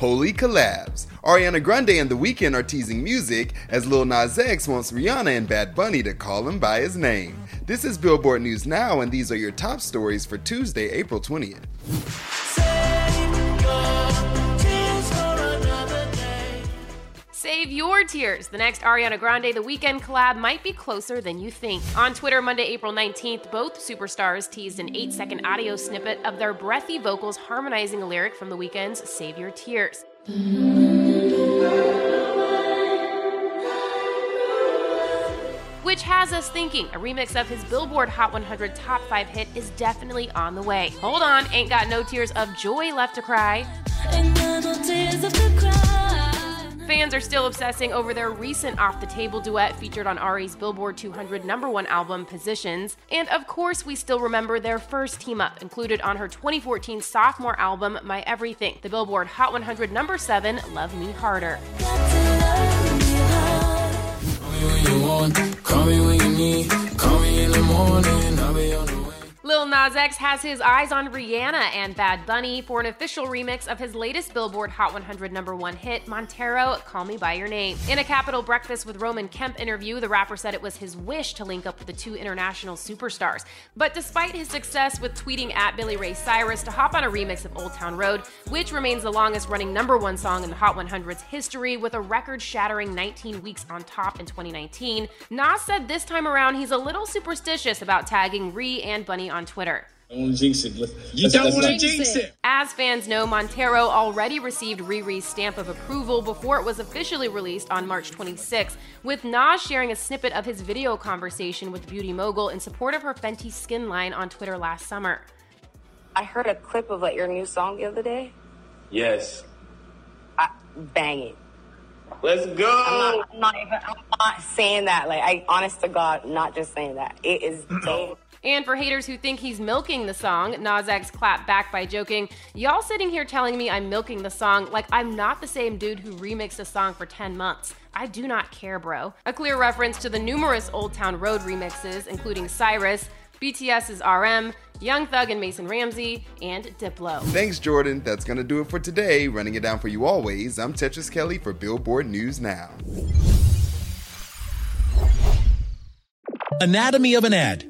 Holy collabs. Ariana Grande and The Weeknd are teasing music as Lil Nas X wants Rihanna and Bad Bunny to call him by his name. This is Billboard News Now, and these are your top stories for Tuesday, April 20th. Save your tears. The next Ariana Grande The Weeknd collab might be closer than you think. On Twitter, Monday, April 19th, both superstars teased an 8 second audio snippet of their breathy vocals harmonizing a lyric from The Weeknd's Save Your Tears. Which has us thinking a remix of his Billboard Hot 100 Top 5 hit is definitely on the way. Hold on, ain't got no tears of joy left to cry. Fans are still obsessing over their recent Off the Table duet featured on Ari's Billboard 200 number one album, Positions. And of course, we still remember their first team up, included on her 2014 sophomore album, My Everything, the Billboard Hot 100 number seven, Love Me Harder. Lil Nas X has his eyes on Rihanna and Bad Bunny for an official remix of his latest Billboard Hot 100 number one hit, Montero, Call Me By Your Name. In a Capital Breakfast with Roman Kemp interview, the rapper said it was his wish to link up with the two international superstars. But despite his success with tweeting at Billy Ray Cyrus to hop on a remix of Old Town Road, which remains the longest running number one song in the Hot 100's history with a record shattering 19 weeks on top in 2019, Nas said this time around he's a little superstitious about tagging Ree and Bunny on Twitter. I want to jinx it. You don't want to jinx it. As fans know, Montero already received Riri's stamp of approval before it was officially released on March 26, with Nas sharing a snippet of his video conversation with beauty mogul in support of her Fenty skin line on Twitter last summer. I heard a clip of like your new song the other day. Yes. I, bang it. Let's go. I'm not, I'm not even. I'm not saying that. Like I, honest to God, not just saying that. It is dope. And for haters who think he's milking the song, Nas X clapped back by joking, Y'all sitting here telling me I'm milking the song like I'm not the same dude who remixed a song for 10 months. I do not care, bro. A clear reference to the numerous Old Town Road remixes, including Cyrus, BTS's RM, Young Thug and Mason Ramsey, and Diplo. Thanks, Jordan. That's going to do it for today. Running it down for you always, I'm Tetris Kelly for Billboard News Now. Anatomy of an ad.